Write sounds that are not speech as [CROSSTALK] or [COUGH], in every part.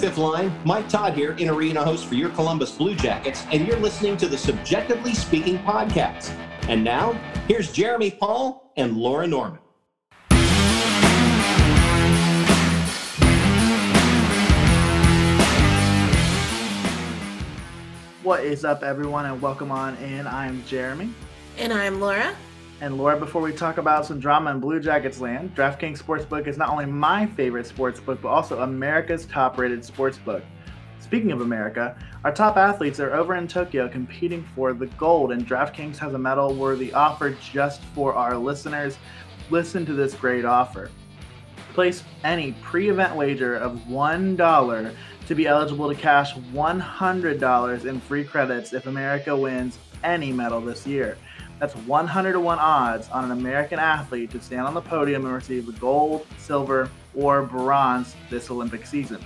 fifth line. Mike Todd here, in arena host for your Columbus Blue Jackets, and you're listening to the CBJectively Speaking podcast. And now, here's Jeremy Paul and Laura Norman. What is up, everyone, and welcome on in. I'm Jeremy. And I'm Laura. And Laura, before we talk about some drama in Blue Jackets land, DraftKings Sportsbook is not only my favorite sportsbook, but also America's top rated sportsbook. Speaking of America, our top athletes are over in Tokyo competing for the gold, and DraftKings has a medal worthy offer just for our listeners. Listen to this great offer. Place any pre event wager of $1 to be eligible to cash $100 in free credits if America wins any medal this year. That's 100 to 1 odds on an American athlete to stand on the podium and receive the gold, silver, or bronze this Olympic season.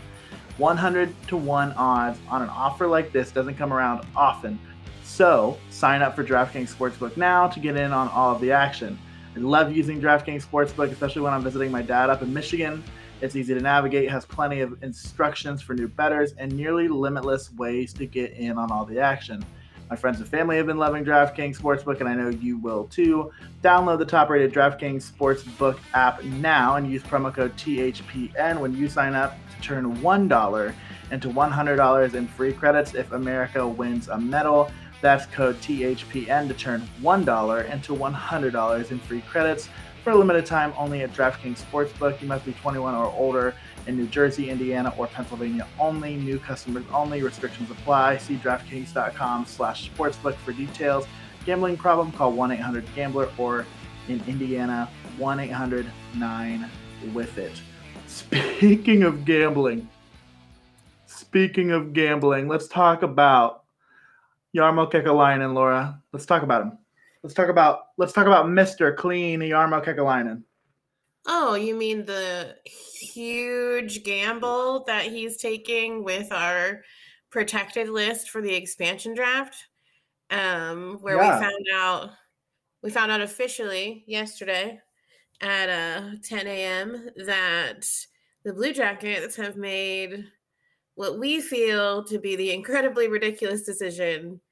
100 to 1 odds on an offer like this doesn't come around often. So, sign up for DraftKings Sportsbook now to get in on all of the action. I love using DraftKings Sportsbook, especially when I'm visiting my dad up in Michigan. It's easy to navigate, has plenty of instructions for new bettors, and nearly limitless ways to get in on all the action. My friends and family have been loving DraftKings Sportsbook, and I know you will too. Download the top rated DraftKings Sportsbook app now and use promo code THPN when you sign up to turn $1 into $100 in free credits if America wins a medal. That's code THPN to turn $1 into $100 in free credits for a limited time only at DraftKings Sportsbook. You must be 21 or older in New Jersey, Indiana, or Pennsylvania only. New customers only. Restrictions apply. See DraftKings.com slash sportsbook for details. Gambling problem? Call 1-800-GAMBLER or in Indiana, 1-800-9-WITH-IT. Speaking of gambling, speaking of gambling, let's talk about Jarmo Kekalainen, Laura. Let's talk about him. Let's talk about let's talk about Mr. Clean Jarmo Kekalainen. Oh, you mean the huge gamble that he's taking with our protected list for the expansion draft? Um, where yeah. we found out we found out officially yesterday at uh 10 a.m. that the Blue Jackets have made what we feel to be the incredibly ridiculous decision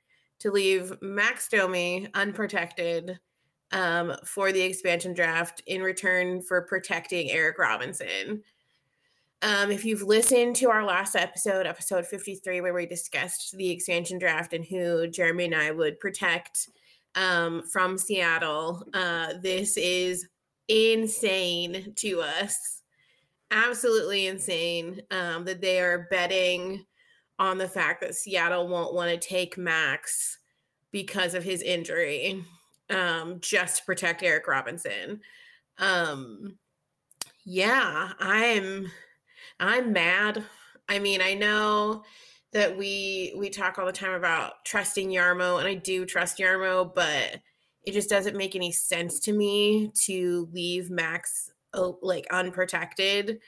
to leave Max Domi unprotected um, for the expansion draft in return for protecting Eric Robinson. Um, if you've listened to our last episode, episode 53, where we discussed the expansion draft and who Jeremy and I would protect um, from Seattle, uh, this is insane to us. Absolutely insane um, that they are betting on the fact that Seattle won't want to take Max because of his injury, um, just to protect Eric Robinson. Um, yeah, I'm I'm mad. I mean, I know that we we talk all the time about trusting Jarmo, and I do trust Jarmo, but it just doesn't make any sense to me to leave Max oh, like unprotected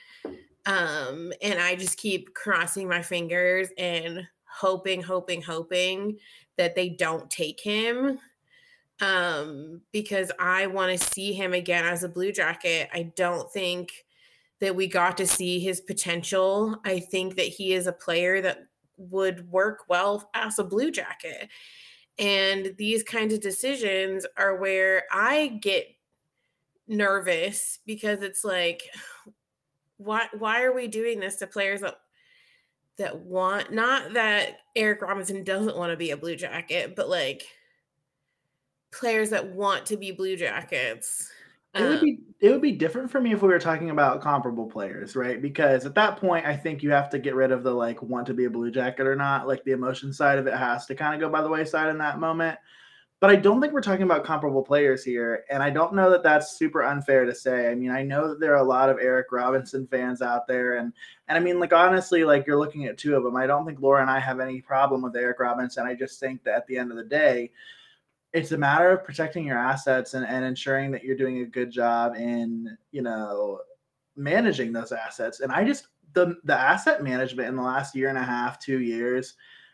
um, and I just keep crossing my fingers and hoping, hoping, hoping that they don't take him um, because I want to see him again as a Blue Jacket. I don't think that we got to see his potential. I think that he is a player that would work well as a Blue Jacket. And these kinds of decisions are where I get nervous because it's like why why are we doing this to players that that want not that Eric Robinson doesn't want to be a blue jacket, but like players that want to be blue jackets. It would be um it would be different for me if we were talking about comparable players, right? Because at that point, I think you have to get rid of the like want to be a blue jacket or not. Like the emotion side of it has to kind of go by the wayside in that moment but I don't think we're talking about comparable players here. And I don't know that that's super unfair to say. I mean, I know that there are a lot of Eric Robinson fans out there. And, and I mean, like, honestly, like you're looking at two of them. I don't think Laura and I have any problem with Eric Robinson. I just think that at the end of the day, it's a matter of protecting your assets and, and ensuring that you're doing a good job in, you know, managing those assets. And I just, the, the asset management in the last year and a half, two years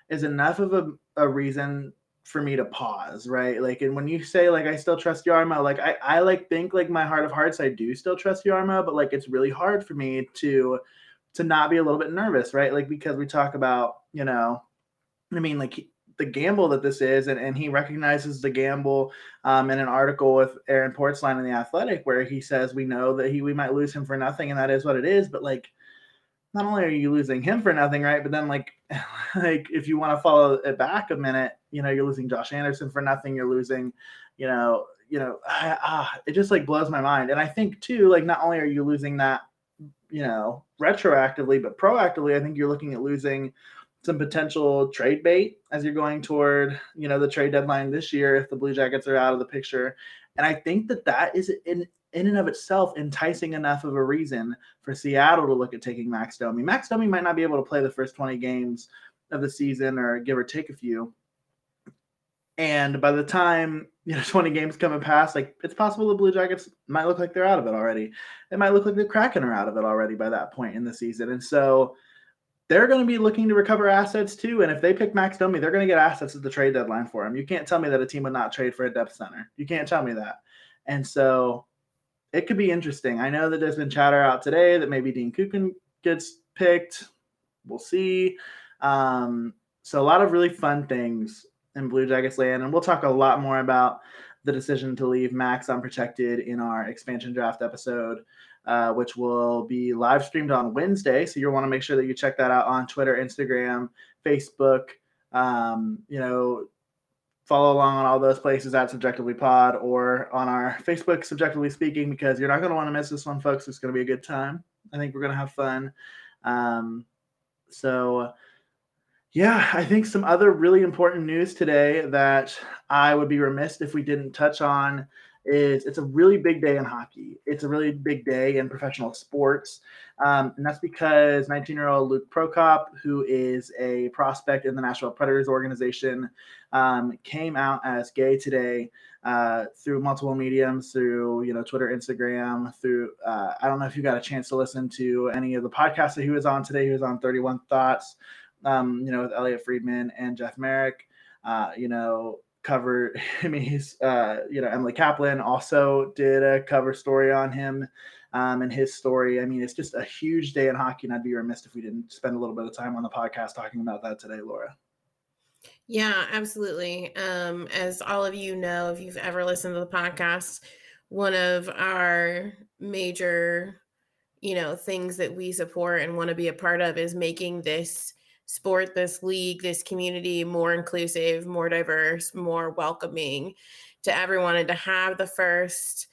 is enough of a, a reason for me to pause, right? Like, and when you say like I still trust Jarmo, like I, I like think like my heart of hearts I do still trust Jarmo, but like it's really hard for me to to not be a little bit nervous, right? Like because we talk about, you know, I mean, like the gamble that this is, and, and he recognizes the gamble um, in an article with Aaron Portzline in the Athletic, where he says we know that he we might lose him for nothing, and that is what it is. But like, not only are you losing him for nothing, right? But then like, [LAUGHS] like if you want to follow it back a minute, you know, you're losing Josh Anderson for nothing. You're losing, you know, you know, [SIGHS] ah, it just like blows my mind. And I think too, like not only are you losing that, you know, retroactively, but proactively, I think you're looking at losing some potential trade bait as you're going toward, you know, the trade deadline this year if the Blue Jackets are out of the picture. And I think that that is in in and of itself enticing enough of a reason for Seattle to look at taking Max Domi. Max Domi might not be able to play the first 20 games of the season or give or take a few. And by the time you know [LAUGHS] 20 games come and pass, like it's possible the Blue Jackets might look like they're out of it already. It might look like the Kraken are out of it already by that point in the season. And so they're going to be looking to recover assets too. And if they pick Max Domi, they're going to get assets at the trade deadline for him. You can't tell me that a team would not trade for a depth center. You can't tell me that. And so it could be interesting. I know that there's been chatter out today that maybe Dean Kukan gets picked. We'll see. Um, so a lot of really fun things in Blue Jackets land, and we'll talk a lot more about the decision to leave Max unprotected in our expansion draft episode uh, which will be live streamed on Wednesday. So you'll want to make sure that you check that out on Twitter, Instagram, Facebook. Um, you know, follow along on all those places at CBJectively Pod or on our Facebook, CBJectively Speaking, because you're not going to want to miss this one, folks. It's going to be a good time. I think we're going to have fun. Um, so, yeah, I think some other really important news today that I would be remiss if we didn't touch on is it's a really big day in hockey. It's a really big day in professional sports. Um, and that's because 19 year old Luke Prokop, who is a prospect in the Nashville Predators organization, um, came out as gay today uh, through multiple mediums, through you know Twitter, Instagram, through uh, I don't know if you got a chance to listen to any of the podcasts that he was on today. He was on 31 Thoughts, um, you know, with Elliotte Friedman and Jeff Marek. Uh, you know, [LAUGHS] mean, he's uh, you know Emily Kaplan also did a cover story on him um, and his story. I mean, it's just a huge day in hockey, and I'd be remiss if we didn't spend a little bit of time on the podcast talking about that today, Laura. Yeah, absolutely. Um, as all of you know, if you've ever listened to the podcast, one of our major, you know, things that we support and want to be a part of is making this sport, this league, this community more inclusive, more diverse, more welcoming to everyone, and to have the first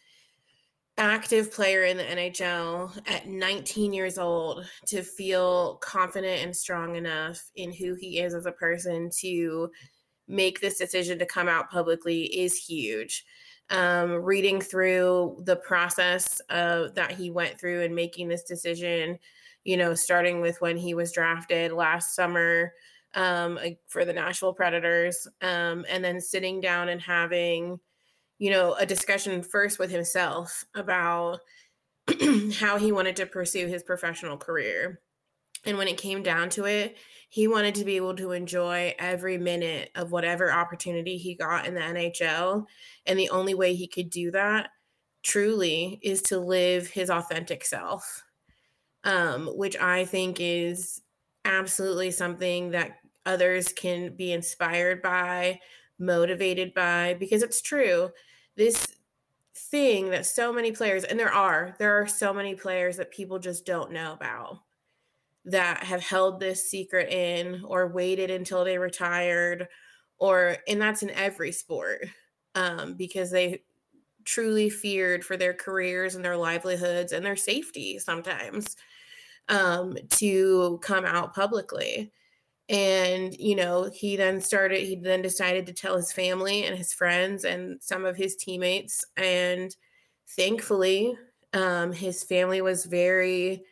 active player in the NHL at 19 years old to feel confident and strong enough in who he is as a person to make this decision to come out publicly is huge. Um, reading through the process of that he went through and making this decision you know, starting with when he was drafted last summer um, for the Nashville Predators, um, and then sitting down and having, you know, a discussion first with himself about [CLEARS THROAT] how he wanted to pursue his professional career. And when it came down to it, he wanted to be able to enjoy every minute of whatever opportunity he got in the NHL. And the only way he could do that truly is to live his authentic self um, which I think is absolutely something that others can be inspired by, motivated by, because it's true. This thing that so many players, and there are, there are so many players that people just don't know about that have held this secret in or waited until they retired or and that's in every sport um, because they truly feared for their careers and their livelihoods and their safety sometimes um, to come out publicly. And, you know, he then started, he then decided to tell his family and his friends and some of his teammates. And thankfully, um, his family was very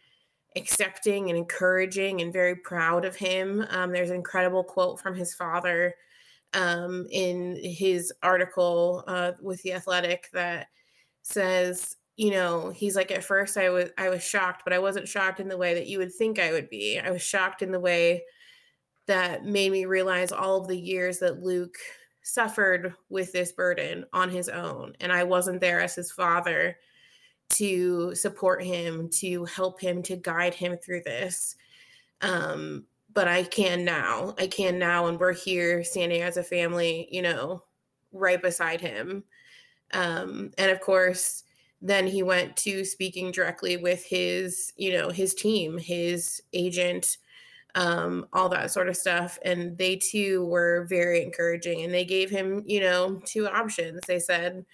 accepting and encouraging and very proud of him. Um, there's an incredible quote from his father um, in his article uh, with the Athletic that says, you know, he's like at first I was I was shocked, but I wasn't shocked in the way that you would think I would be. I was shocked in the way that made me realize all of the years that Luke suffered with this burden on his own and I wasn't there as his father to support him, to help him, to guide him through this. Um, but I can now. I can now, and we're here standing as a family, you know, right beside him. Um, and of course, then he went to speaking directly with his, you know, his team, his agent, um, all that sort of stuff. And they too were very encouraging. And they gave him, you know, two options. They said,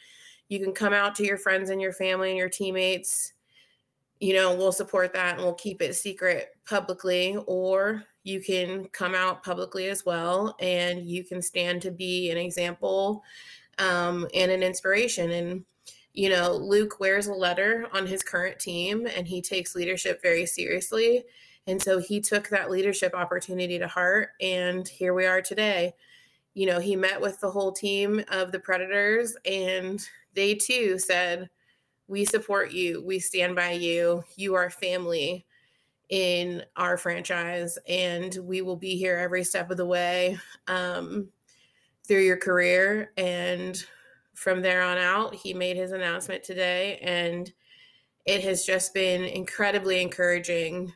you can come out to your friends and your family and your teammates. You know, we'll support that and we'll keep it secret publicly, or you can come out publicly as well and you can stand to be an example um, and an inspiration. And, you know, Luke wears a letter on his current team and he takes leadership very seriously. And so he took that leadership opportunity to heart. And here we are today. You know, he met with the whole team of the Predators, and they too said, We support you. We stand by you. You are family in our franchise, and we will be here every step of the way um, through your career. And from there on out, he made his announcement today, and it has just been incredibly encouraging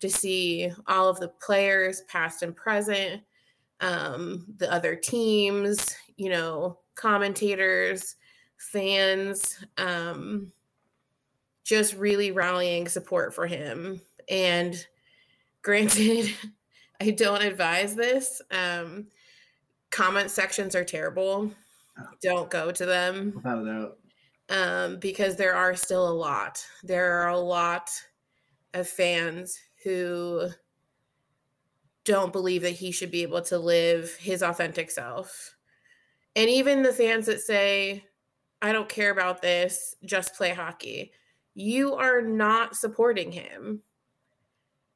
to see all of the players, past and present, um, the other teams, you know, commentators, fans, um, just really rallying support for him. And granted, [LAUGHS] I don't advise this. Um, comment sections are terrible. Don't go to them. Without a doubt. Um, because there are still a lot. There are a lot of fans who don't believe that he should be able to live his authentic self. And even the fans that say, I don't care about this, just play hockey, you are not supporting him.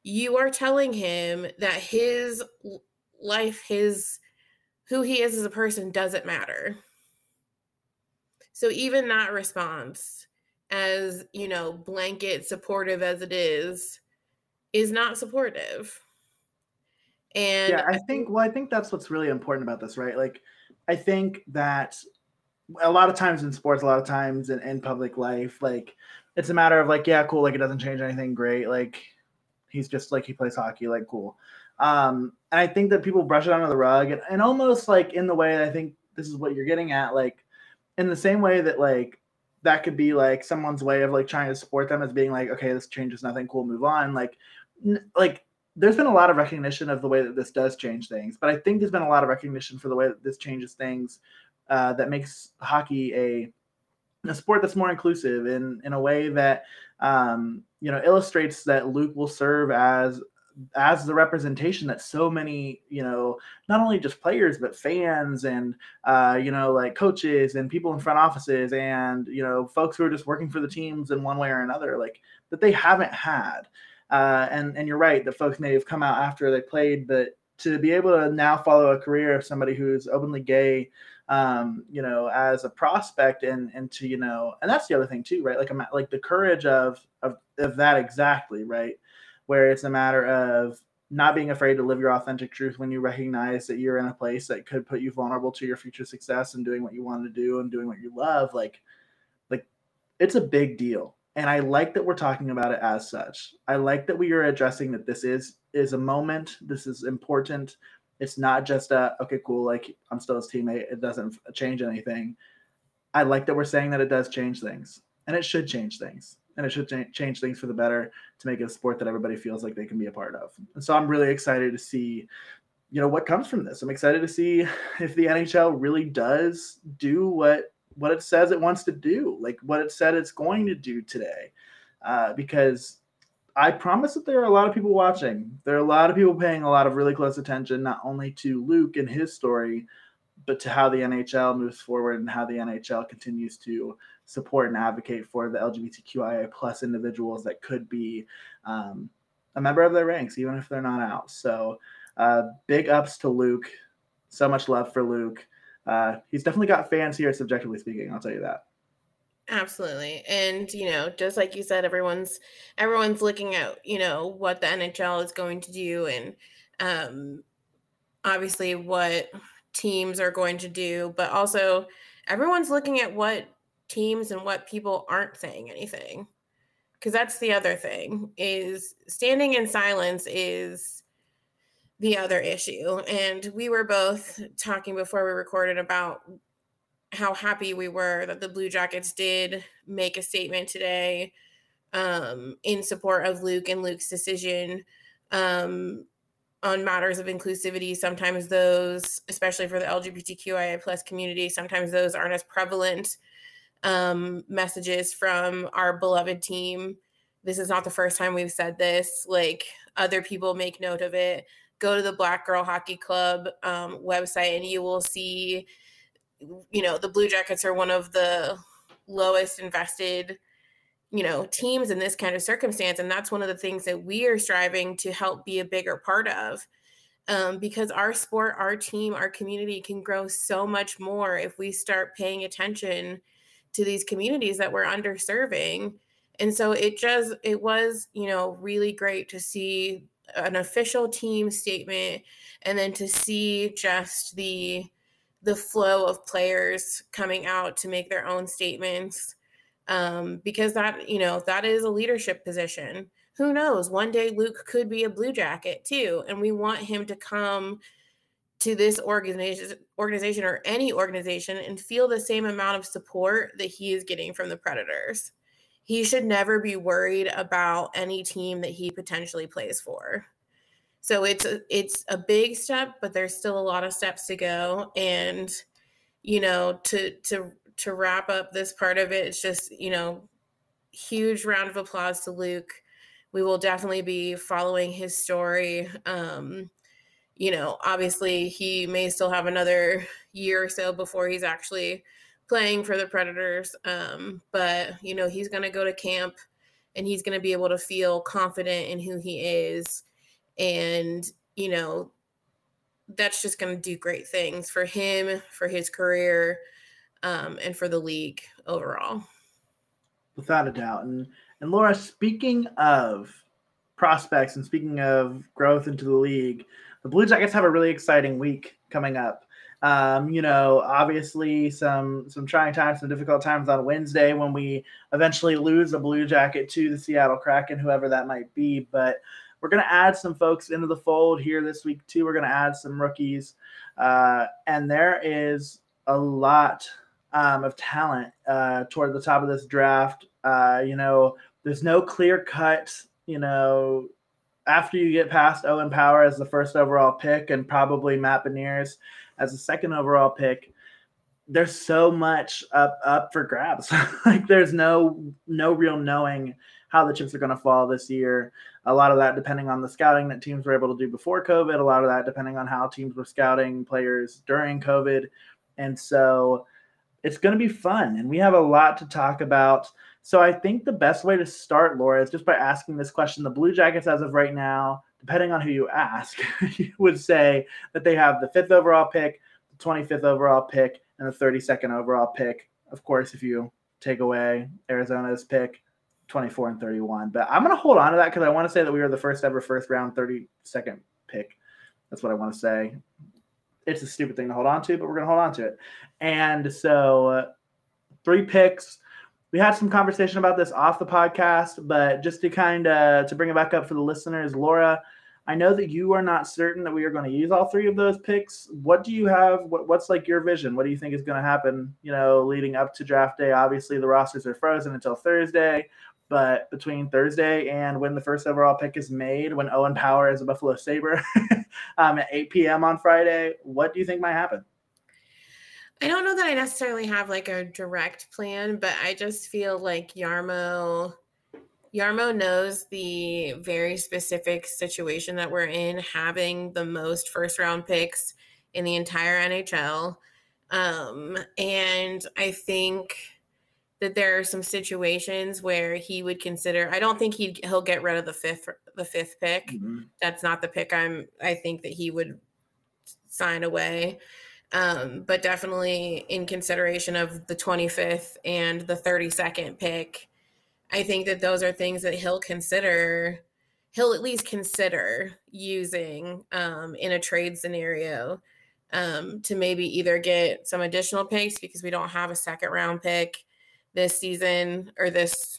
You are telling him that his life, his who he is as a person doesn't matter. So even that response, as you know, blanket supportive as it is, is not supportive. And yeah, I think well, I think that's what's really important about this, right? Like, I think that a lot of times in sports, a lot of times in, in public life, like it's a matter of like, yeah, cool, like it doesn't change anything, great. Like he's just like he plays hockey, like cool. Um, and I think that people brush it under the rug and, and almost like in the way I think this is what you're getting at, like in the same way that like that could be like someone's way of like trying to support them as being like, okay, this changes nothing, cool, move on. Like like there's been a lot of recognition of the way that this does change things, but I think there's been a lot of recognition for the way that this changes things uh, that makes hockey a a sport that's more inclusive in in a way that um, you know illustrates that Luke will serve as as the representation that so many you know not only just players but fans and uh, you know like coaches and people in front offices and you know folks who are just working for the teams in one way or another like that they haven't had uh, and and you're right, the folks may have come out after they played, but to be able to now follow a career of somebody who's openly gay, um, you know, as a prospect, and and to you know, and that's the other thing too, right? Like like the courage of of of that exactly, right? Where it's a matter of not being afraid to live your authentic truth when you recognize that you're in a place that could put you vulnerable to your future success and doing what you want to do and doing what you love like like it's a big deal and I like that we're talking about it as such. I like that we are addressing that this is is a moment. This is important. It's not just a okay, cool. Like I'm still his teammate. It doesn't change anything. I like that we're saying that it does change things, and it should change things, and it should change things for the better to make it a sport that everybody feels like they can be a part of. And so I'm really excited to see, you know, what comes from this. I'm excited to see [LAUGHS] if the NHL really does do what what it says it wants to do, like what it said it's going to do today. Uh, because I promise that there are a lot of people watching. There are a lot of people paying a lot of really close attention, not only to Luke and his story, but to how the NHL moves forward and how the NHL continues to support and advocate for the LGBTQIA plus individuals that could be um, a member of their ranks, even if they're not out. So, uh, big ups to Luke. So much love for Luke uh, he's definitely got fans here, CBJectively Speaking. I'll tell you that. Absolutely. And you know, just like you said, everyone's everyone's looking at, you know, what the NHL is going to do and um obviously what teams are going to do, but also everyone's looking at what teams and what people aren't saying anything. Because that's the other thing is standing in silence is the other issue. And we were both talking before we recorded about how happy we were that the blue jackets did make a statement today um, in support of luke and luke's decision um, on matters of inclusivity. Sometimes those especially for the lgbtqia plus community sometimes those aren't as prevalent um, messages from our beloved team. This is not the first time we've said this. Like other people make note of it. Go to the Black Girl Hockey Club um, website and you will see, you know, the Blue Jackets are one of the lowest invested, you know, teams in this kind of circumstance. And that's one of the things that we are striving to help be a bigger part of. Um, because our sport, our team, our community can grow so much more if we start paying attention to these communities that we're underserving. And so it just it was you know really great to see an official team statement and then to see just the the flow of players coming out to make their own statements. Um, because that you know that is a leadership position. Who knows? One day luke could be a blue jacket too and we want him to come to this organization organization or any organization and feel the same amount of support that he is getting from the predators. He should never be worried about any team that he potentially plays for. So it's a, it's a big step but there's still a lot of steps to go. And you know to to to wrap up this part of it it's just you know huge round of applause to luke. We will definitely be following his story um, you know, obviously he may still have another year or so before he's actually playing for the Predators. Um, but, you know, he's going to go to camp and he's going to be able to feel confident in who he is. And, you know, that's just going to do great things for him, for his career, um, and for the league overall. Without a doubt. And, and Laura, speaking of prospects and speaking of growth into the league, the Blue Jackets have a really exciting week coming up. Um, you know, obviously some some trying times, some difficult times on Wednesday when we eventually lose a Blue Jacket to the Seattle Kraken, whoever that might be. But we're going to add some folks into the fold here this week too. We're going to add some rookies, uh, and there is a lot um, of talent uh, toward the top of this draft. Uh, you know, there's no clear cut, you know, after you get past Owen Power as the first overall pick and probably Matt Beniers as the second overall pick, there's so much up up for grabs. [LAUGHS] like there's no no real knowing how the chips are going to fall this year. A lot of that depending on the scouting that teams were able to do before COVID. A lot of that depending on how teams were scouting players during COVID, and so it's going to be fun. And we have a lot to talk about. So I think the best way to start, Laura, is just by asking this question. The Blue Jackets, as of right now, depending on who you ask, [LAUGHS] you would say that they have the fifth overall pick, the 25th overall pick, and the 32nd overall pick. Of course, if you take away Arizona's pick, 24 and 31. But I'm going to hold on to that because I want to say that we were the first ever first round 32nd pick. That's what I want to say. It's a stupid thing to hold on to, but we're going to hold on to it. And so, uh, three picks we had some conversation about this off the podcast, but just to kind of to bring it back up for the listeners, Laura, I know that you are not certain that we are going to use all three of those picks. What do you have? What, what's like your vision? What do you think is going to happen? You know, leading up to draft day. Obviously, the rosters are frozen until Thursday, but between Thursday and when the first overall pick is made, when Owen Power is a Buffalo Saber [LAUGHS] um, at 8 p.m. on Friday, what do you think might happen? I don't know that I necessarily have like a direct plan, but I just feel like Jarmo Jarmo knows the very specific situation that we're in, having the most first round picks in the entire NHL. Um, and I think that there are some situations where he would consider I don't think he he'll get rid of the fifth the fifth pick. Mm-hmm. That's not the pick I'm I think that he would sign away um, but definitely in consideration of the 25th and the 32nd pick, I think that those are things that he'll consider. He'll at least consider using um, in a trade scenario um, to maybe either get some additional picks because we don't have a second round pick, this season or this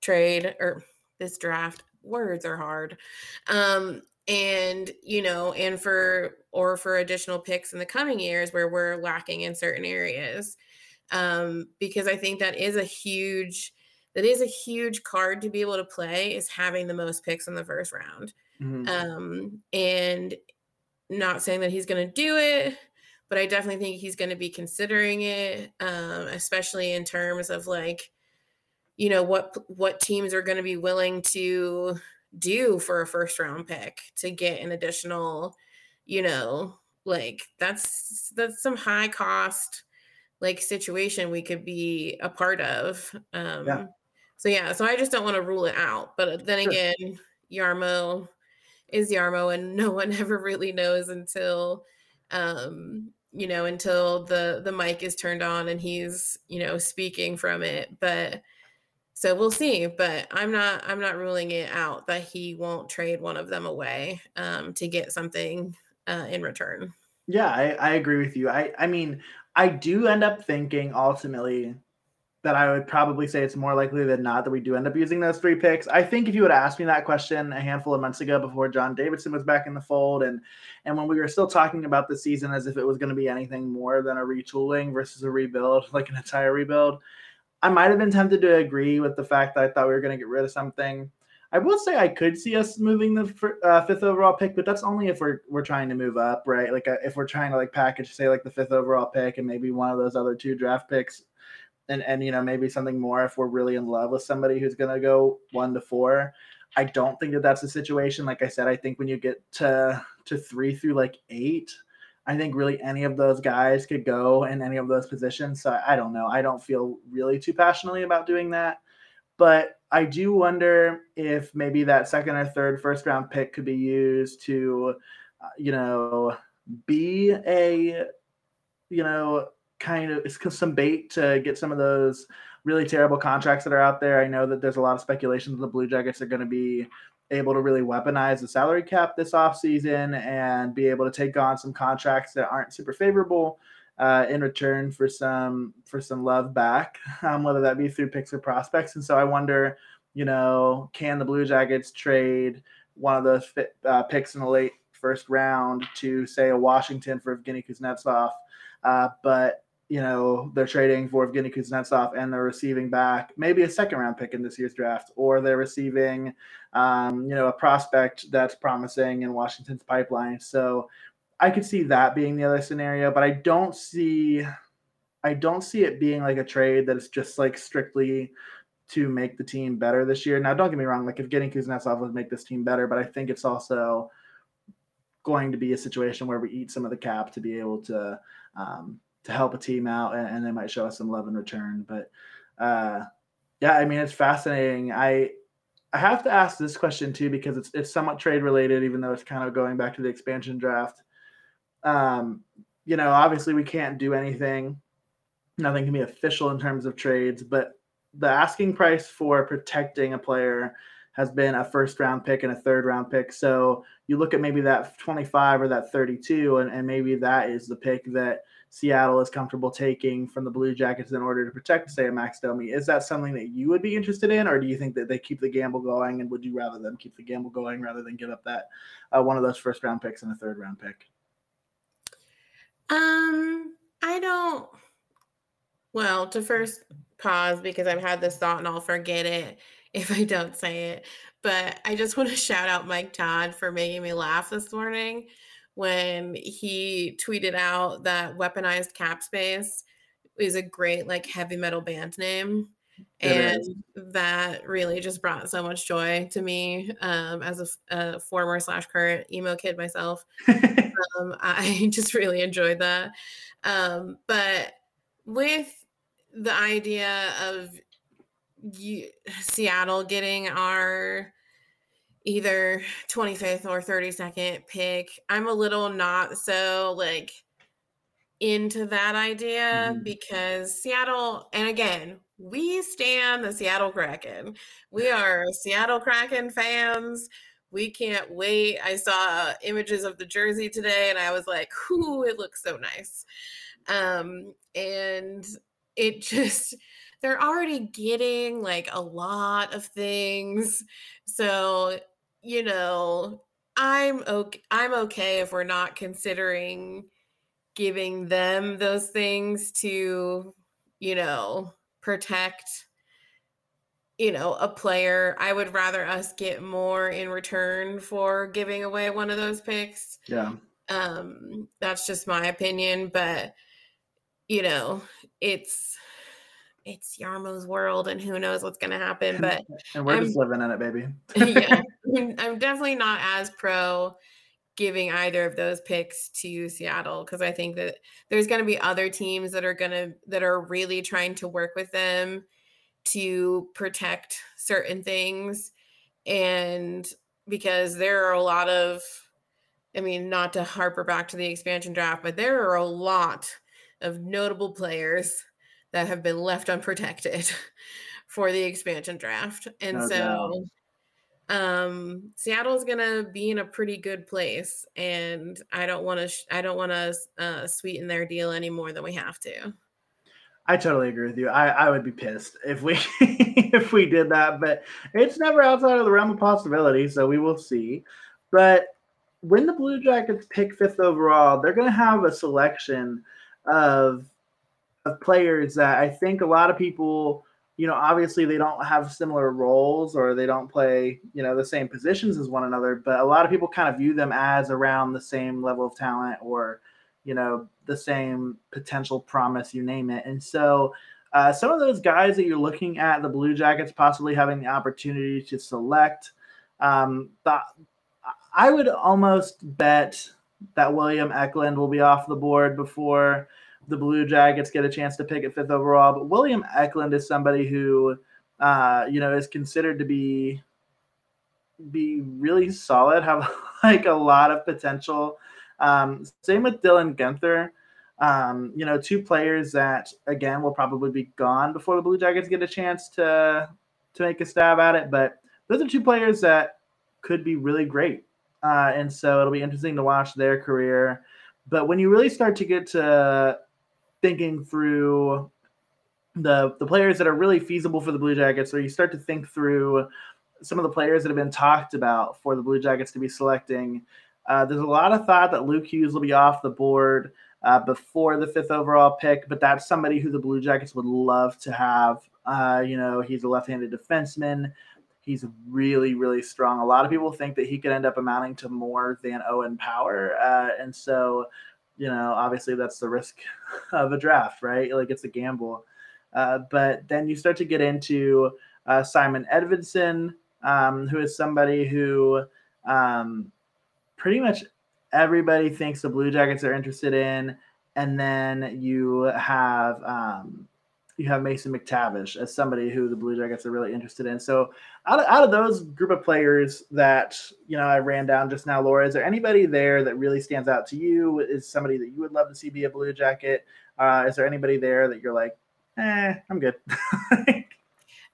trade or this draft. Words are hard. Um, and you know, and for or for additional picks in the coming years where we're lacking in certain areas. Um, because I think that is a huge that is a huge card to be able to play is having the most picks in the first round. Mm-hmm. Um, and not saying that he's going to do it, but I definitely think he's going to be considering it, um, especially in terms of like, you know, what what teams are going to be willing to do for a first round pick to get an additional, you know, like that's that's some high cost like situation we could be a part of. Um, yeah. So yeah, so I just don't want to rule it out. But then sure. again, Jarmo is Jarmo and no one [LAUGHS] ever really knows until um you know until the the mic is turned on and he's you know speaking from it but so we'll see but i'm not i'm not ruling it out that he won't trade one of them away um to get something uh in return yeah i i agree with you i i mean i do end up thinking ultimately that I would probably say it's more likely than not that we do end up using those three picks. I think if you would ask me that question a handful of months ago before John Davidson was back in the fold and and when we were still talking about the season as if it was going to be anything more than a retooling versus a rebuild, [LAUGHS] like an entire rebuild, I might have been tempted to agree with the fact that I thought we were going to get rid of something. I will say I could see us moving the uh, fifth overall pick, but that's only if we're we're trying to move up, right? Like uh, if we're trying to like package, say like the fifth overall pick and maybe one of those other two draft picks and and you know maybe something more if we're really in love with somebody who's going to go one to four. I don't think that that's a situation. Like I said, I think when you get to to three through like eight, I think really any of those guys could go in any of those positions. So I, don't know. I don't feel really too passionately about doing that, but I do wonder if maybe that second or third first round pick could be used to, uh, you know, be a, you know, kind of some bait to get some of those really terrible contracts that are out there. I know that there's a lot of speculation that the Blue Jackets are going to be able to really weaponize the salary cap this offseason and be able to take on some contracts that aren't super favorable uh, in return for some for some love back, [LAUGHS] um, whether that be through picks or prospects. And so I wonder, you know, can the Blue Jackets trade one of those fit, uh, picks in the late first round to say a Washington for Evgeny Kuznetsov, uh, but you know, they're trading for Evgeny Kuznetsov and they're receiving back maybe a second round pick in this year's draft, or they're receiving, um, you know, a prospect that's promising in Washington's pipeline. So I could see that being the other scenario, but I don't see, I don't see it being like a trade that is just like strictly to make the team better this year. Now, don't get me wrong, like if getting Kuznetsov would make this team better, but I think it's also going to be a situation where we eat some of the cap to be able to, um, to help a team out, and, and, they might show us some love in return. But uh, yeah, I mean, it's fascinating. I I have to ask this question too because it's it's somewhat trade related, even though it's kind of going back to the expansion draft. Um, you know, obviously we can't do anything. Nothing can be official in terms of trades, but the asking price for protecting a player has been a first round pick and a third round pick. So you look at maybe that 25 or that 32, and, and maybe that is the pick that Seattle is comfortable taking from the Blue Jackets in order to protect, say, a Max Domi. Is that something that you would be interested in, or do you think that they keep the gamble going? And would you rather them keep the gamble going rather than give up that uh, one of those first round picks and a third round pick? Um, I don't. Well, to first pause because I've had this thought and I'll forget it [LAUGHS] if I don't say it. But I just want to shout out Mike Todd for making me laugh this morning when he tweeted out that weaponized cap space is a great like heavy metal band name and that really just brought so much joy to me um, as a, a, former slash current emo kid myself. [LAUGHS] Um, i [LAUGHS] just really enjoyed that. Um, but with the idea of you, seattle getting our either 25th or 32nd pick. I'm a little not so like into that idea mm-hmm. because Seattle, and again, we stand the Seattle Kraken. We are Seattle Kraken fans. We can't wait. I saw images of the jersey today and I was like, "Ooh, it looks so nice." Um, and it [LAUGHS] just they're already getting like a lot of things. So, you know, I'm okay I'm okay if we're not considering giving them those things to, you know, protect you know, a player. I would rather us get more in return for giving away one of those picks. Yeah. Um, that's just my opinion, but you know, it's it's Jarmo's world and who knows what's gonna happen. But [LAUGHS] and we're I'm, just living in it, baby. [LAUGHS] [LAUGHS] yeah. I'm definitely not as pro giving either of those picks to Seattle because I think that there's going to be other teams that are going to that are really trying to work with them to protect certain things and because there are a lot of I mean not to harper back to the expansion draft but there are a lot of notable players that have been left unprotected [LAUGHS] for the expansion draft. And no so um seattle's gonna be in a pretty good place and i don't want to sh- i don't want to uh, sweeten their deal any more than we have to. I totally agree with you. I i would be pissed if we [LAUGHS] if we did that but it's never outside of the realm of possibility so we will see. But when the blue jackets pick fifth overall they're going to have a selection of of players that i think a lot of people you know, obviously they don't have similar roles or they don't play, you know, the same positions as one another, but a lot of people kind of view them as around the same level of talent or, you know, the same potential promise, you name it. And so uh, some of those guys that you're looking at, the Blue Jackets possibly having the opportunity to select, um, I would almost bet that William Eklund will be off the board before the Blue Jackets get a chance to pick at fifth overall. But William Eklund is somebody who, uh, you know, is considered to be be really solid, have [LAUGHS] like a lot of potential. Um, same with Dylan Guenther. Um, you know, two players that again will probably be gone before the Blue Jackets get a chance to to make a stab at it. But those are two players that could be really great, uh, and so it'll be interesting to watch their career. But when you really start to get to thinking through the the players that are really feasible for the Blue Jackets, or you start to think through some of the players that have been talked about for the Blue Jackets to be selecting. Uh, there's a lot of thought that Luke Hughes will be off the board uh, before the fifth overall pick, but that's somebody who the Blue Jackets would love to have. Uh, you know, he's a left-handed defenseman. He's really, really strong. A lot of people think that he could end up amounting to more than Owen Power, uh, and so you know, obviously that's the risk [LAUGHS] of a draft, right? Like it's a gamble. Uh, but then you start to get into uh, Simon Edvinsson, um, who is somebody who um, pretty much everybody thinks the Blue Jackets are interested in. And then you have um, you have Mason McTavish as somebody who the Blue Jackets are really interested in. So out of, out of those group of players that you know I ran down just now, Laura, is there anybody there that really stands out to you? Is somebody that you would love to see be a Blue Jacket? Uh, is there anybody there that you're like, eh, I'm good? [LAUGHS]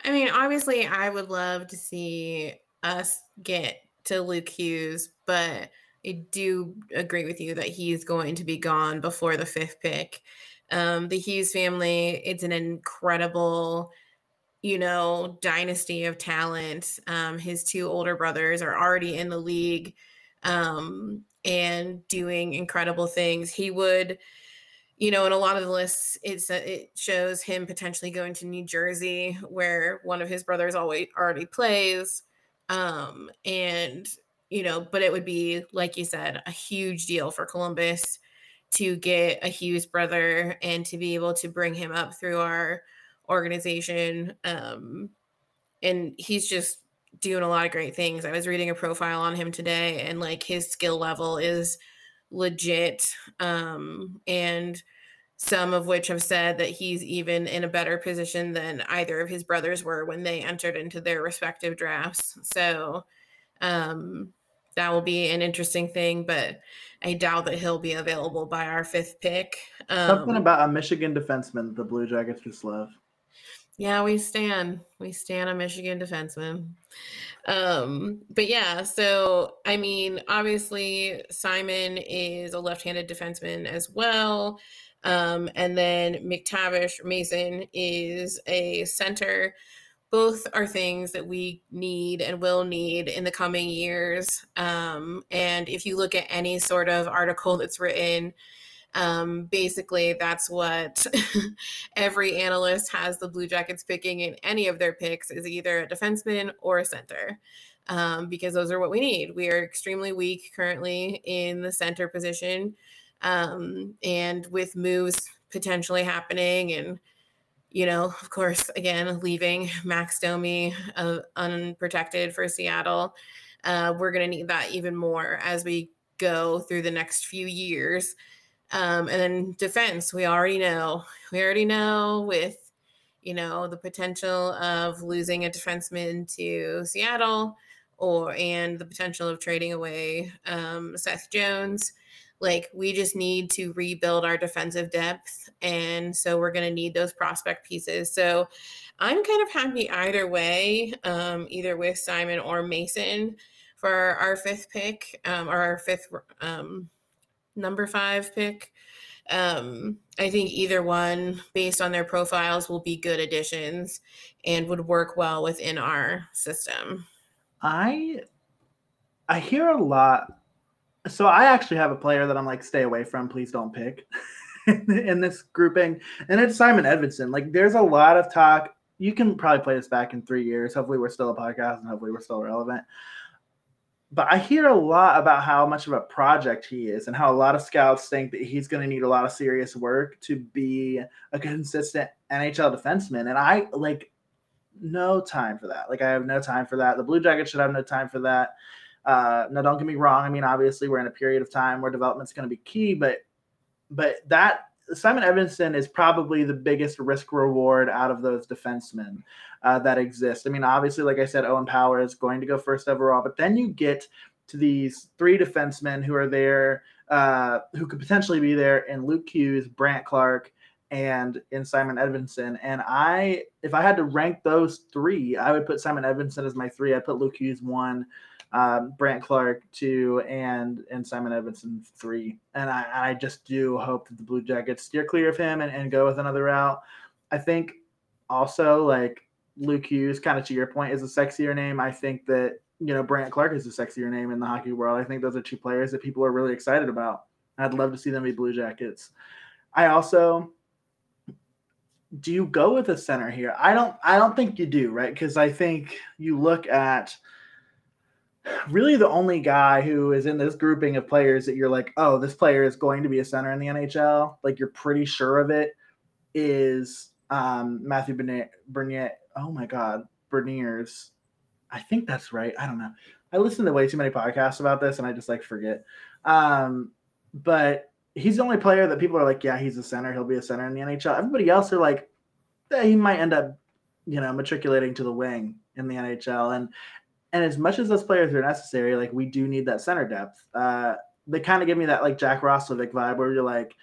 I mean, obviously, I would love to see us get to Luke Hughes, but I do agree with you that he's going to be gone before the fifth pick. Um, the Hughes family, it's an incredible, you know, dynasty of talent. Um, his two older brothers are already in the league um, and doing incredible things. He would, you know, in a lot of the lists, it's it shows him potentially going to New Jersey, where one of his brothers always already plays, um, and you know, but it would be like you said, a huge deal for Columbus to get a Hughes brother and to be able to bring him up through our organization. Um, and he's just doing a lot of great things. I was reading a profile on him today, and like his skill level is legit. Um, and some of which have said that he's even in a better position than either of his brothers were when they entered into their respective drafts. So um, that will be an interesting thing, but I doubt that he'll be available by our fifth pick. Um, Something about a Michigan defenseman that the Blue Jackets just love. Yeah, we stand. We stand a Michigan defenseman. Um, but yeah, so I mean, obviously Simon is a left-handed defenseman as well. Um, and then McTavish Mason is a center. Both are things that we need and will need in the coming years. Um, and if you look at any sort of article that's written, um, basically, that's what [LAUGHS] every analyst has the Blue Jackets picking in any of their picks is either a defenseman or a center. Um, because those are what we need. We are extremely weak currently in the center position. Um, and with moves potentially happening and you know, of course, again, leaving Max Domi uh, unprotected for Seattle, uh, we're going to need that even more as we go through the next few years. Um, and then defense, we already know. We already know with, you know, the potential of losing a defenseman to Seattle or and the potential of trading away um, Seth Jones. Like we just need to rebuild our defensive depth. And so we're going to need those prospect pieces. So I'm kind of happy either way, um, either with Simon or Mason for our fifth pick um, or our fifth um, number five pick. Um, I think either one, based on their profiles, will be good additions and would work well within our system. I I hear a lot. So I actually have a player that I'm like, stay away from. Please don't pick [LAUGHS] in this grouping, and it's Simon Edvinsson. Like, there's a lot of talk. You can probably play this back in three years. Hopefully, we're still a podcast, and hopefully, we're still relevant but I hear a lot about how much of a project he is and how a lot of scouts think that he's going to need a lot of serious work to be a consistent NHL defenseman. And I like no time for that. Like I have no time for that. The Blue Jackets should have no time for that. Uh, now, don't get me wrong. I mean, obviously, we're in a period of time where development's going to be key, but but that Simon Edvinsson is probably the biggest risk reward out of those defensemen uh, that exist. I mean, obviously, like I said, Owen Power is going to go first overall, but then you get to these three defensemen who are there, uh, who could potentially be there in Luke Hughes, Brandt Clarke, and in Simon Edvinsson. And I, if I had to rank those three, I would put Simon Edvinsson as my three. I put Luke Hughes one, um, Brandt Clarke two, and and Simon Edvinsson three. And I, I just do hope that the Blue Jackets steer clear of him and, and go with another route. I think also like Luke Hughes, kind of to your point, is a sexier name. I think that you know Brandt Clarke is a sexier name in the hockey world. I think those are two players that people are really excited about. I'd love to see them be Blue Jackets. I also do you go with a center here? I don't I don't think you do, right? Because I think you look at really the only guy who is in this grouping of players that you're like, oh, this player is going to be a center in the NHL, like you're pretty sure of it, is um, Matthew Bernier. Oh my God, Beniers. I think that's right. I don't know. I listen to way too many podcasts about this, and I just like forget. Um, but he's the only player that people are like, yeah, he's a center. He'll be a center in the NHL. Everybody else are like, he might end up, you know, matriculating to the wing in the NHL. And and as much as those players are necessary, like we do need that center depth. Uh, they kind of give me that like Jack Roslovic vibe where you're like,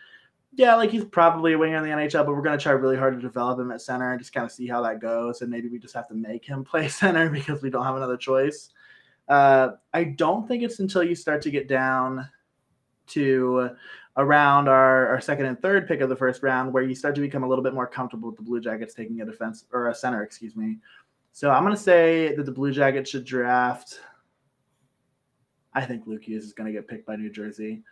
yeah, like he's probably a winger in the NHL, but we're going to try really hard to develop him at center and just kind of see how that goes. And maybe we just have to make him [LAUGHS] play center because we don't have another choice. Uh, I don't think it's until you start to get down to around our, our second and third pick of the first round where you start to become a little bit more comfortable with the Blue Jackets taking a defense or a center, excuse me. So I'm going to say that the Blue Jackets should draft. I think Luke Hughes is going to get picked by New Jersey.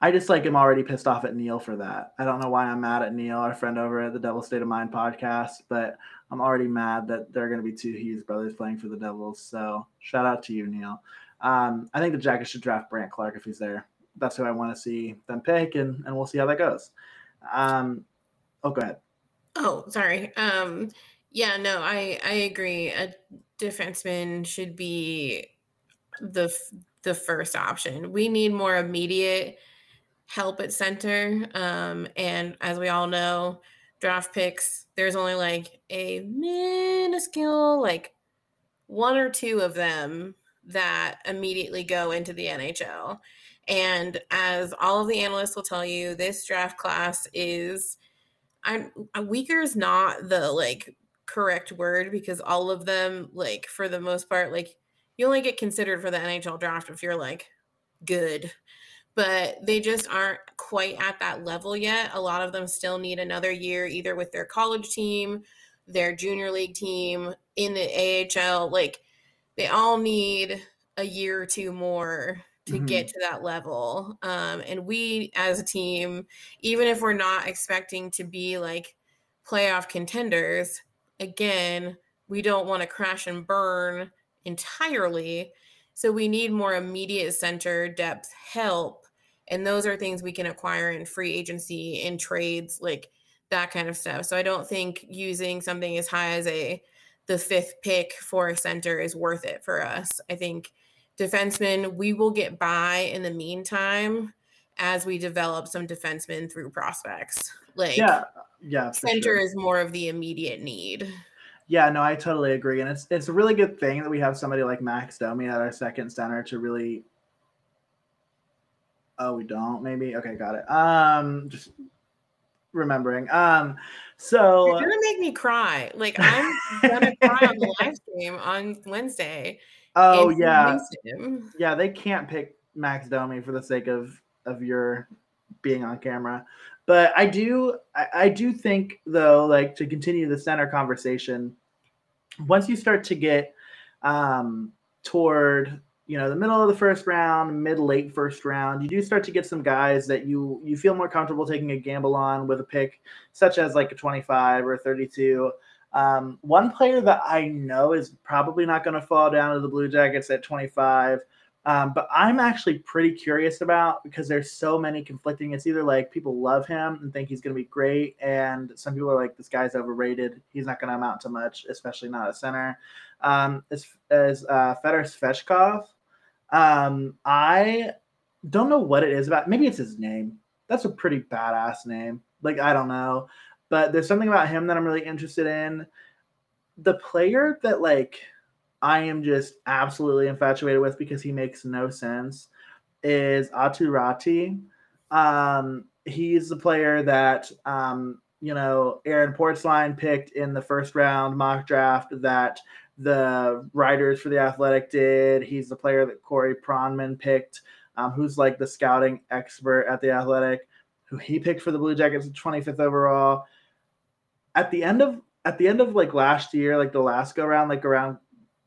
I just like am already pissed off at Neil for that. I don't know why I'm mad at Neil, our friend over at the Devil State of Mind podcast, but I'm already mad that there are going to be two Hughes brothers playing for the Devils. So shout out to you, Neil. Um, I think the Jackets should draft Brandt Clarke if he's there. That's who I want to see them pick, and, and we'll see how that goes. Um, oh, go ahead. Oh, sorry. Um, yeah, no, I I agree. A defenseman should be the the first option. We need more immediate help at center. Um, and as we all know, draft picks, there's only like a minuscule, like one or two of them that immediately go into the NHL. And as all of the analysts will tell you, this draft class is I'm weaker is not the like correct word because all of them, like for the most part, like you only get considered for the NHL draft if you're like good but they just aren't quite at that level yet. A lot of them still need another year, either with their college team, their junior league team, in the AHL. Like they all need a year or two more to mm-hmm. get to that level. Um, and we as a team, even if we're not expecting to be like playoff contenders, again, we don't want to crash and burn entirely. So we need more immediate center depth help. And those are things we can acquire in free agency, in trades, like that kind of stuff. So I don't think using something as high as a the fifth pick for a center is worth it for us. I think defensemen, we will get by in the meantime as we develop some defensemen through prospects. Like yeah, yeah. Center sure. is more of the immediate need. Yeah, no, I totally agree. And it's it's a really good thing that we have somebody like Max Domi at our second center to really Oh, we don't, maybe. Okay, got it. Um just remembering. Um so you're gonna make me cry. Like I'm gonna cry on the live stream on Wednesday. Oh yeah. Yeah, they can't pick Max Domi for the sake of of your being on camera. But I do I, I do think though, like to continue the center conversation, once you start to get um, toward you know the middle of the first round, mid late first round, you do start to get some guys that you you feel more comfortable taking a gamble on with a pick, such as like a 25 or a 32. Um, one player that I know is probably not going to fall down to the Blue Jackets at 25 um, but I'm actually pretty curious about because there's so many conflicting. It's either like people love him and think he's going to be great, and some people are like, this guy's overrated. He's not going to amount to much, especially not a center. Um, as as uh, Fedor Svechkov, um, I don't know what it is about. Maybe it's his name. That's a pretty badass name. Like I don't know, but there's something about him that I'm really interested in. The player that like I am just absolutely infatuated with because he makes no sense is Aatu Raty. Um, he's the player that um, you know Aaron Portzline picked in the first round mock draft that the writers for the Athletic did. He's the player that Corey Pronman picked, um, who's like the scouting expert at the Athletic, who he picked for the Blue Jackets 25th overall. At the end of at the end of like last year, like the last go round, like around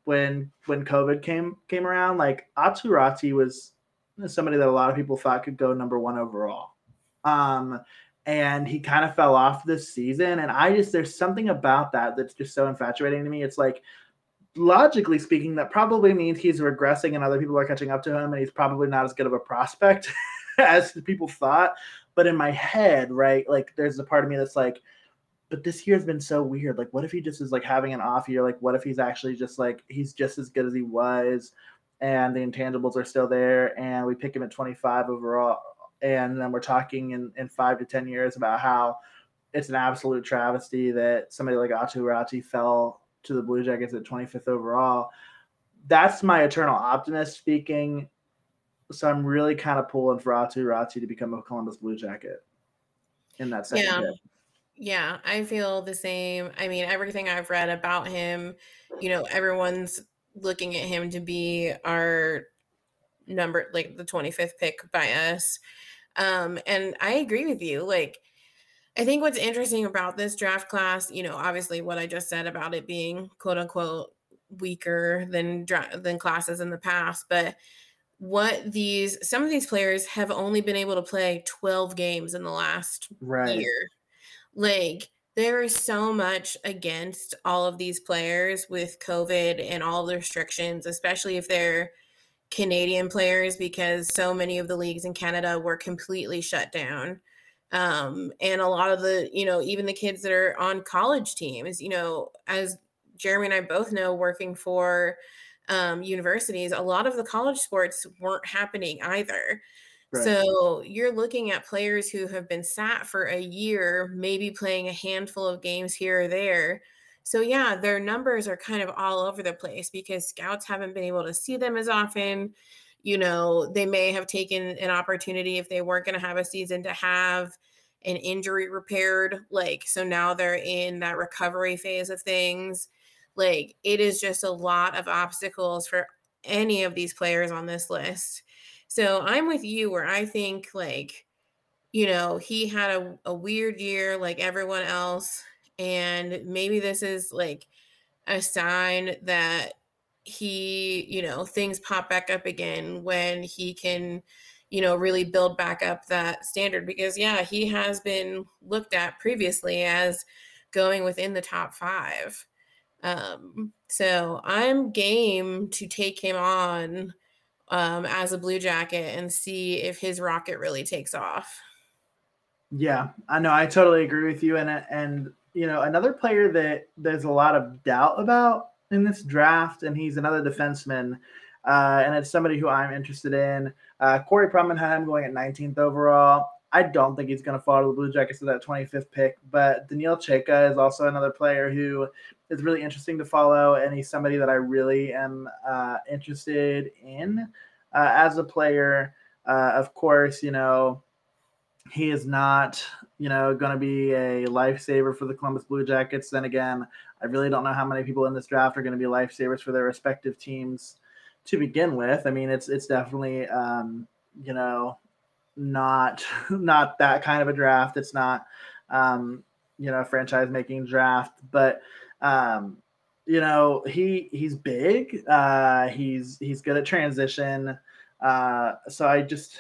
when when COVID came came around, like Aatu Raty was somebody that a lot of people thought could go number one overall. Um, and he kind of fell off this season. And I just there's something about that that's just so infatuating to me. It's like logically speaking, that probably means he's regressing and other people are catching up to him, and he's probably not as good of a prospect [LAUGHS] as people thought. But in my head, right, like there's a part of me that's like, but this year's been so weird. Like, what if he just is like having an off year? Like, what if he's actually just like he's just as good as he was, and the intangibles are still there, and we pick him at 25 overall, and then we're talking in in five to ten years about how it's an absolute travesty that somebody like Aatu Raty fell to the Blue Jackets at 25th overall. That's my eternal optimist speaking. So I'm really kind of pulling for Aatu Raty to become a Columbus Blue Jacket in that second yeah. Yeah, I feel the same. I mean, everything I've read about him, you know, everyone's looking at him to be our number, like the 25th pick by us. Um, and I agree with you. Like, I think what's interesting about this draft class, you know, obviously what I just said about it being quote unquote weaker than than classes in the past, but what these some of these players have only been able to play 12 games in the last right. year like there is so much against all of these players with COVID and all the restrictions, especially if they're Canadian players, because so many of the leagues in Canada were completely shut down. Um, and a lot of the, you know, even the kids that are on college teams, you know, as Jeremy and I both know, working for um, universities, a lot of the college sports weren't happening either. Right. So you're looking at players who have been sat for a year, maybe playing a handful of games here or there. So yeah, their numbers are kind of all over the place because scouts haven't been able to see them as often. You know, they may have taken an opportunity if they weren't going to have a season to have an injury repaired. Like, so now they're in that recovery phase of things. Like, it is just a lot of obstacles for any of these players on this list. So I'm with you where I think like, you know, he had a, a weird year like everyone else. And maybe this is like a sign that he, you know, things pop back up again when he can, you know, really build back up that standard. Because, yeah, he has been looked at previously as going within the top five. Um, so I'm game to take him on um, as a Blue Jacket and see if his rocket really takes off. Yeah, I know. I totally agree with you. And and you know, another player that there's a lot of doubt about in this draft, and he's another defenseman, uh, and it's somebody who I'm interested in. Uh, Corey Pronman had him going at 19th overall. I don't think he's going to fall to the Blue Jackets with that 25th pick, but Daniil Chayka is also another player who is really interesting to follow, and he's somebody that I really am uh, interested in uh, as a player. Uh, of course, you know, he is not, you know, going to be a lifesaver for the Columbus Blue Jackets. Then again, I really don't know how many people in this draft are going to be lifesavers for their respective teams to begin with. I mean, it's it's definitely, um, you know, not [LAUGHS] not that kind of a draft. It's not, um, you know, a franchise making draft, but um, you know, he he's big. Uh, he's he's good at transition. Uh, so I just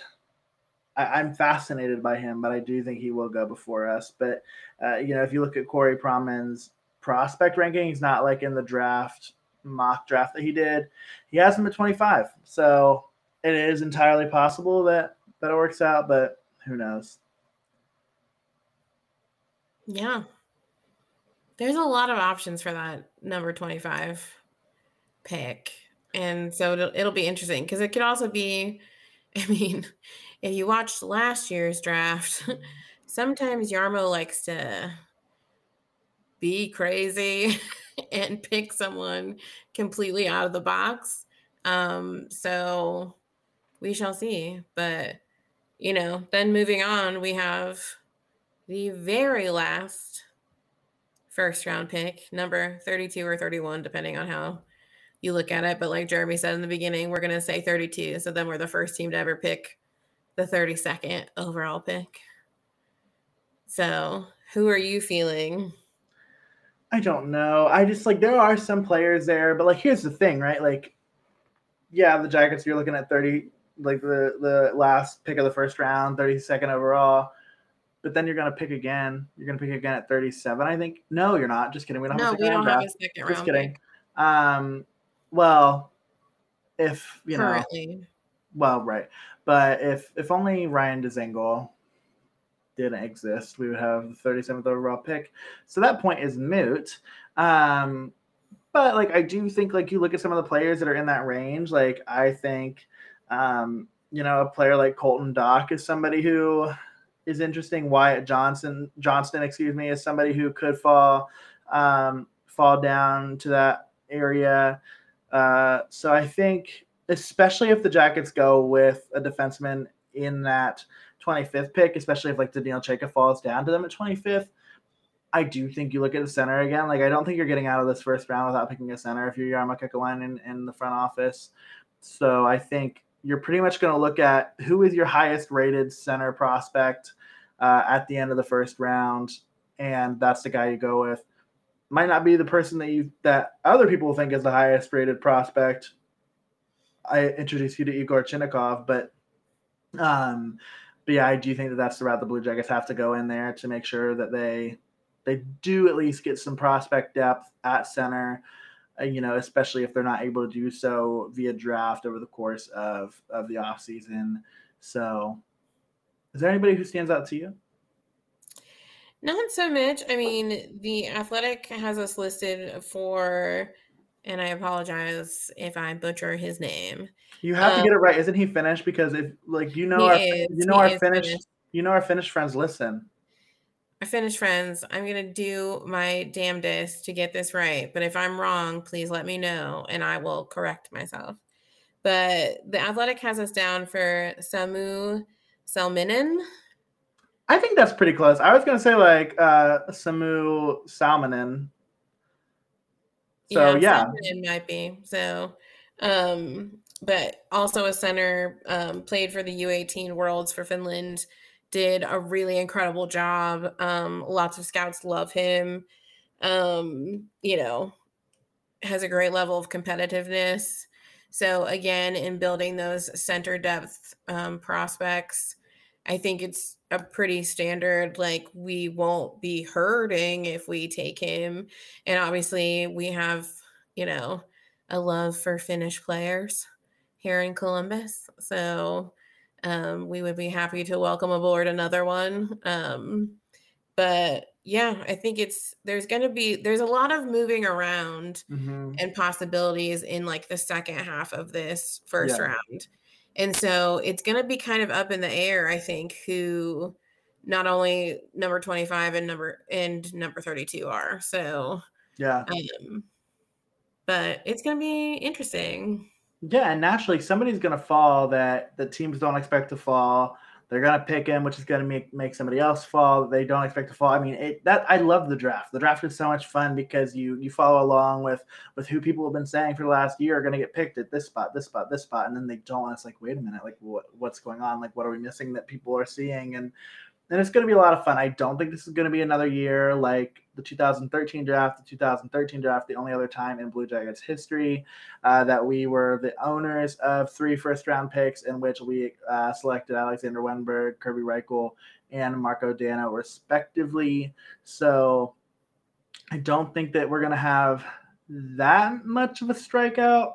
I, am fascinated by him, but I do think he will go before us. But uh, you know, if you look at Corey Pronman's prospect ranking, he's not like in the draft mock draft that he did. He has him at 25, so it is entirely possible that that it works out, but who knows? Yeah. There's a lot of options for that number 25 pick. And so it'll, it'll be interesting because it could also be, [LAUGHS] I mean, if you watched last year's draft, [LAUGHS] sometimes Jarmo likes to be crazy [LAUGHS] and pick someone completely out of the box. Um, so we shall see. But you know, then moving on, we have the very last first round pick, number 32 or 31, depending on how you look at it. But like Jeremy said in the beginning, we're going to say 32. So then we're the first team to ever pick the 32nd overall pick. So who are you feeling? I don't know. I just like there are some players there, but like here's the thing, right? Like, yeah, the Jackets, you're looking at 30, like the the last pick of the first round, 32nd overall. But then you're gonna pick again. You're gonna pick again at 37, I think. No, you're not. Just kidding. We don't no, have a second we don't have a second Just round. kidding. Pick. Um, well, if you Currently. know, well, right. But if if only Ryan Dzingel didn't exist, we would have the 37th overall pick. So that point is moot. Um, but like I do think like you look at some of the players that are in that range, like I think um, you know, a player like Colton Dach is somebody who is interesting. Wyatt Johnson, Johnston, excuse me, is somebody who could fall um, fall down to that area. Uh, so I think, especially if the Jackets go with a defenseman in that 25th pick, especially if like Daniil Chayka falls down to them at 25th, I do think you look at the center again. Like I don't think you're getting out of this first round without picking a center if you're Jarmo Kekalainen in, in the front office. So I think you're pretty much going to look at who is your highest rated center prospect uh, at the end of the first round, and that's the guy you go with. Might not be the person that you that other people think is the highest rated prospect. I introduced you to Yegor Chinakhov, but um, but yeah, I do think that that's the route the Blue Jackets have to go in there to make sure that they they do at least get some prospect depth at center. Uh, you know, especially if they're not able to do so via draft over the course of of the off season. So, is there anybody who stands out to you? Not so much. I mean, the Athletic has us listed for, and I apologize if I butcher his name. You have um, to get it right. Isn't he Finnish? Because if like you know our is, you know our Finnish, Finnish you know our Finnish friends listen. I finished friends. I'm going to do my damnedest to get this right. But if I'm wrong, please let me know and I will correct myself. But the athletic has us down for Samu Salminen. I think that's pretty close. I was going to say like uh, Samu Salminen. So yeah, yeah. might be. So um but also a center, um, played for the U18 Worlds for Finland, did a really incredible job. Um, lots of scouts love him. Um, you know, has a great level of competitiveness. So again, in building those center depth um, prospects, I think it's a pretty standard. Like we won't be hurting if we take him, and obviously we have you know a love for Finnish players here in Columbus. So um, we would be happy to welcome aboard another one. Um, but yeah, I think it's there's going to be there's a lot of moving around mm-hmm. and possibilities in like the second half of this first yeah. round. And so it's going to be kind of up in the air, I think, who not only number 25 and number and number 32 are. So yeah. Um, but it's going to be interesting. Yeah, and naturally somebody's going to fall that the teams don't expect to fall they're gonna pick him, which is gonna make make somebody else fall. They don't expect to fall. I mean, it, that I love the draft. The draft is so much fun because you you follow along with with who people have been saying for the last year are gonna get picked at this spot, this spot, this spot, and then they don't. It's like, wait a minute, like what what's going on? Like what are we missing that people are seeing? And and it's to be a lot of fun. I don't think this is to be another year like the 2013 draft, the 2013 draft, the only other time in Blue Jackets history uh, that we were the owners of three first round picks in which we uh, selected Alexander Wennberg, Kerby Rychel, and Marko Dano, respectively. So I don't think that we're going to have that much of a strikeout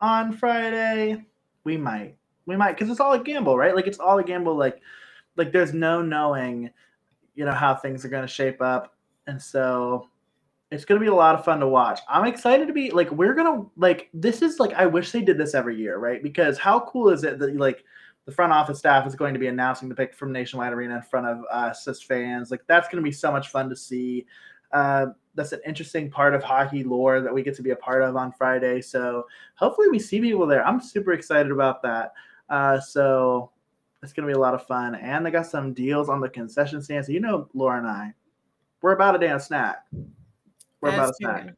on Friday. We might. We might, because it's all a gamble, right? Like, it's all a gamble. Like, like there's no knowing, you know, how things are going to shape up, and so it's going to be a lot of fun to watch. I'm excited to be like we're going to like this is like I wish they did this every year, right? Because how cool is it that like the front office staff is going to be announcing the pick from Nationwide Arena in front of us as fans. Like that's going to be so much fun to see. Uh, that's an interesting part of hockey lore that we get to be a part of on Friday. So hopefully we see people there. I'm super excited about that. Uh, so it's going to be a lot of fun. And they got some deals on the concession stand. So, you know, Laura and I, we're about a damn snack. We're That's about a snack. True.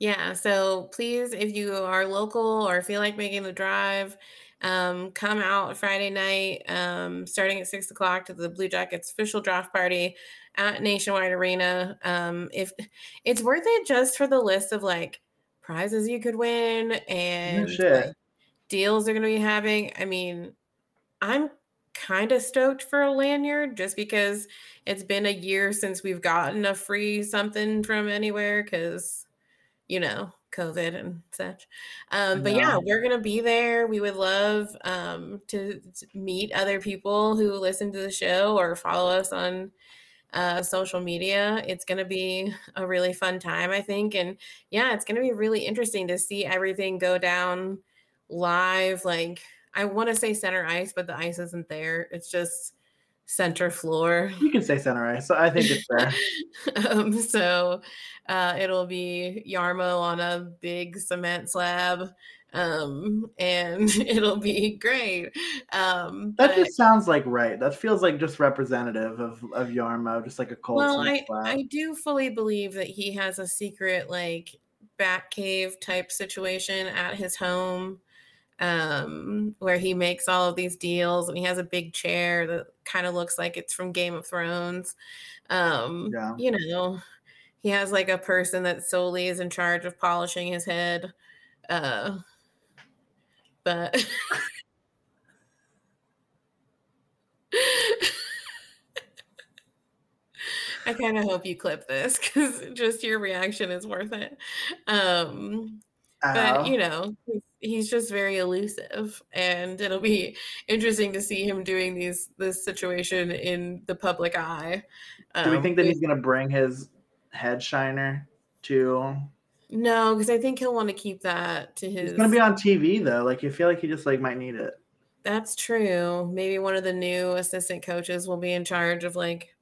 Yeah. So please, if you are local or feel like making the drive, um, come out Friday night, um, starting at six o'clock to the Blue Jackets official draft party at Nationwide Arena. Um, if it's worth it just for the list of like prizes you could win and like, deals they're going to be having. I mean, I'm kind of stoked for a lanyard just because it's been a year since we've gotten a free something from anywhere because, you know, COVID and such. Um, but yeah, we're gonna be there. We would love um, to, to, meet other people who listen to the show or follow us on uh, social media. It's gonna be a really fun time, I think, and yeah, it's gonna be really interesting to see everything go down live. Like I want to say center ice, but the ice isn't there. It's just center floor. You can say center ice. So I think it's there. [LAUGHS] um, so uh, it'll be Jarmo on a big cement slab. Um, and [LAUGHS] it'll be great. Um, that but, just sounds like right. That feels like just representative of, of Jarmo, just like a cold. Well, I, slab. I do fully believe that he has a secret like bat cave type situation at his home um, where he makes all of these deals and he has a big chair that kind of looks like it's from Game of Thrones. Um, yeah. You know, he has like a person that solely is in charge of polishing his head. Uh, but. [LAUGHS] I kind of hope you clip this because just your reaction is worth it. Um, but you know, he's just very elusive and it'll be interesting to see him doing these this situation in the public eye. Um, do we um, think that he's going to bring his head shiner to no because i think he'll want to keep that to his he's going to be on tv though like you feel like he just like might need it. That's true. Maybe one of the new assistant coaches will be in charge of like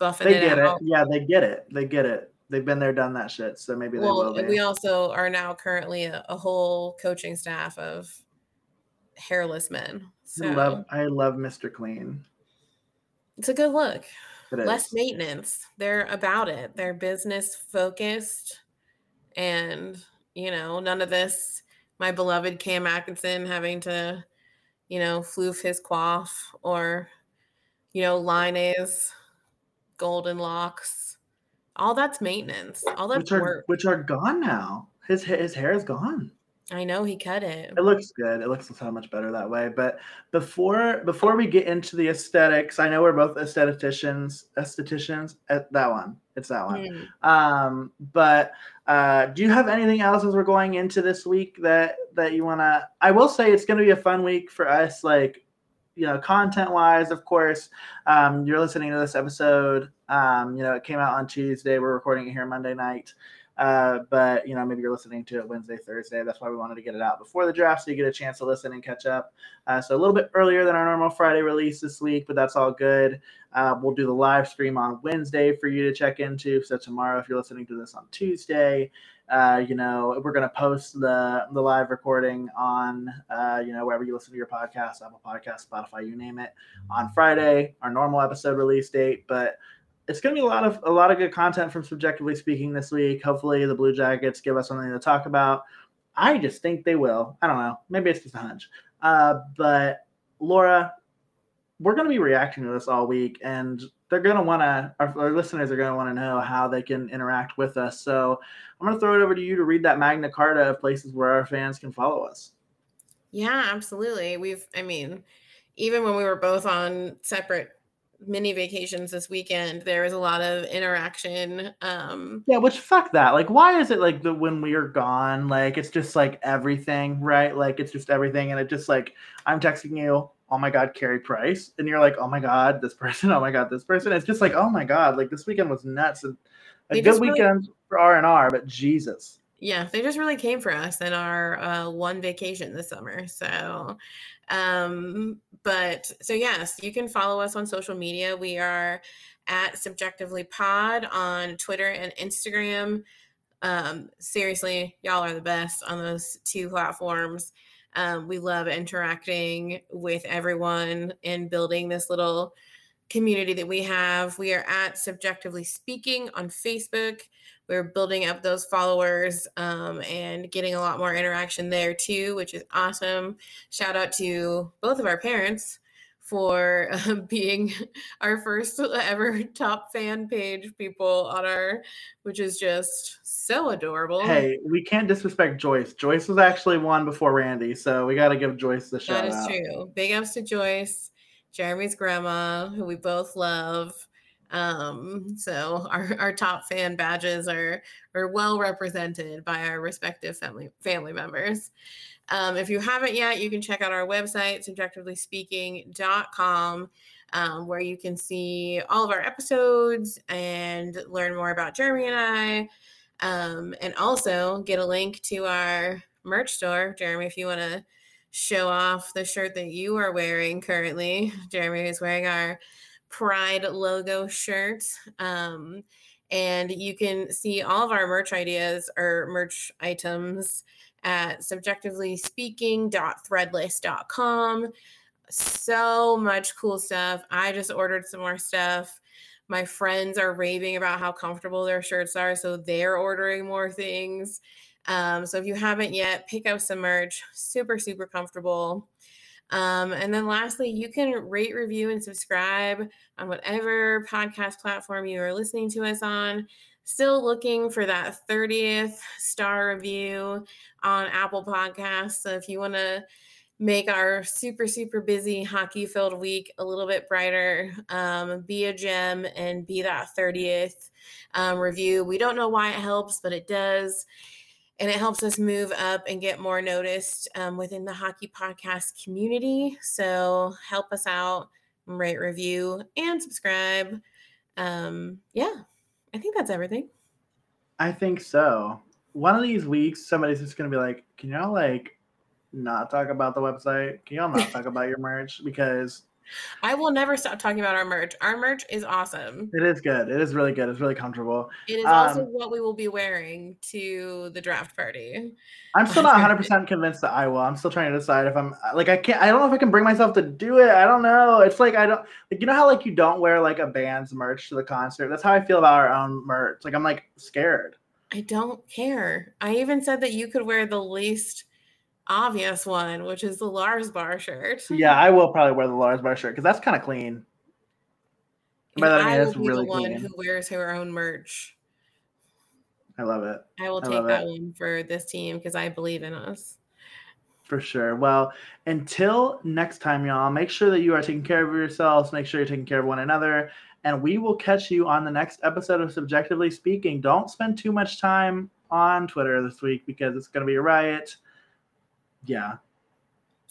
buffing they it get it. Yeah they get it. They get it they've been there, done that shit. So maybe they well, will. Be. We also are now currently a, a, whole coaching staff of hairless men. So I love I love Mr. Clean. It's a good look. Less maintenance. They're about it. They're business focused and you know, none of this my beloved Cam Atkinson having to, you know, floof his quaff or, you know, Laine's golden locks. All that's maintenance. All that's which are work. which are gone now. His his hair is gone. I know he cut it. It looks good. It looks so much better that way. But before before we get into the aesthetics, I know we're both aestheticians. Aestheticians. Uh, that one. It's that one. Mm. Um, but uh, do you have anything else as we're going into this week that that you want to? I will say it's going to be a fun week for us. Like you know, content wise, of course, um, you're listening to this episode. Um, you know, it came out on Tuesday. We're recording it here Monday night. Uh, but you know, maybe you're listening to it Wednesday, Thursday. That's why we wanted to get it out before the draft, so you get a chance to listen and catch up. Uh, so a little bit earlier than our normal Friday release this week, but that's all good. Uh, we'll do the live stream on Wednesday for you to check into. So tomorrow, if you're listening to this on Tuesday, uh, you know, we're going to post the the live recording on, uh, you know, wherever you listen to your podcast, Apple Podcast, Spotify, you name it, on Friday, our normal episode release date. But it's going to be a lot of a lot of good content from CBJectively Speaking this week. Hopefully, the Blue Jackets give us something to talk about. I just think they will. I don't know. Maybe it's just a hunch. Uh, but Laura, we're going to be reacting to this all week, and they're going to want to. Our, our, listeners are going to want to know how they can interact with us. So I'm going to throw it over to you to read that Magna Carta of places where our fans can follow us. Yeah, absolutely. We've. I mean, even when we were both on separate mini vacations this weekend there was a lot of interaction um yeah which fuck that like why is it like the when we are gone like it's just like everything right like it's just everything and it just like i'm texting you oh my god Carey Price and you're like oh my god this person [LAUGHS] oh my god this person it's just like oh my god like this weekend was nuts and a they good weekend really, for r&r but jesus yeah they just really came for us in our uh, one vacation this summer so um, but so yes, you can follow us on social media. We are at CBJectively Pod on Twitter and Instagram. Um, seriously, y'all are the best on those two platforms. Um, we love interacting with everyone and building this little community that we have. We are at CBJectively Speaking on Facebook we're building up those followers um, and getting a lot more interaction there too, which is awesome. Shout out to both of our parents for uh, [LAUGHS] being our first ever [LAUGHS] top fan page people on our, which is just so adorable. Hey, we can't disrespect Joyce. Joyce was actually one before Randy, so we got to give Joyce the shout. That is out. true. Big ups to Joyce, Jeremy's grandma, who we both love. Um, so our, our top fan badges are are well represented by our respective family family members. Um, if you haven't yet, you can check out our website, cbjectivelyspeaking.com, um, where you can see all of our episodes and learn more about Jeremy and I. Um, and also get a link to our merch store. Jeremy, if you want to show off the shirt that you are wearing currently, [LAUGHS] Jeremy is wearing our Pride logo shirt. Um, and you can see all of our merch ideas or merch items at cbjectivelyspeaking.threadless.com. So much cool stuff. I just ordered some more stuff. My friends are raving about how comfortable their shirts are, so they're ordering more things. Um, so if you haven't yet, pick up some merch. Super, super comfortable. Um, and then lastly, you can rate, review, and subscribe on whatever podcast platform you are listening to us on. Still looking for that 30th star review on Apple Podcasts. So if you want to make our super, super busy hockey filled week a little bit brighter, um, be a gem and be that 30th um, review. We don't know why it helps, but it does and it helps us move up and get more noticed um, within the hockey podcast community. So help us out, rate, review, and subscribe. Um, yeah, I think that's everything. I think so. One of these weeks, somebody's just gonna be like, "Can y'all like not talk about the website? Can y'all not talk [LAUGHS] about your merch because I will never stop talking about our merch. Our merch is awesome. It is good. It is really good. It's really comfortable. It is um, also what we will be wearing to the draft party. I'm still not [LAUGHS] 100% convinced that I will. I'm still trying to decide if I'm like I can't I don't know if I can bring myself to do it. I don't know. It's like I don't like you know how like you don't wear like a band's merch to the concert. That's how I feel about our own merch. Like I'm like scared. I don't care. I even said that you could wear the least obvious one, which is the Lars Bar shirt. [LAUGHS] Yeah, I will probably wear the Lars Bar shirt because that's kind of clean. I, mean, I will be really the one clean. who wears her own merch. I love it. I will take that it. one for this team because I believe in us. For sure. Well, until next time, y'all, make sure that you are taking care of yourselves. Make sure you're taking care of one another. And we will catch you on the next episode of CBJectively Speaking. Don't spend too much time on Twitter this week because it's going to be a riot. Yeah.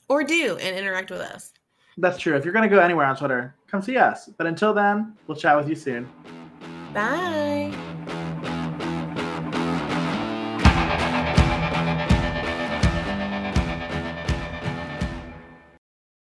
Or do and interact with us. That's true. If you're going to go anywhere on Twitter, come see us. But until then, we'll chat with you soon. Bye.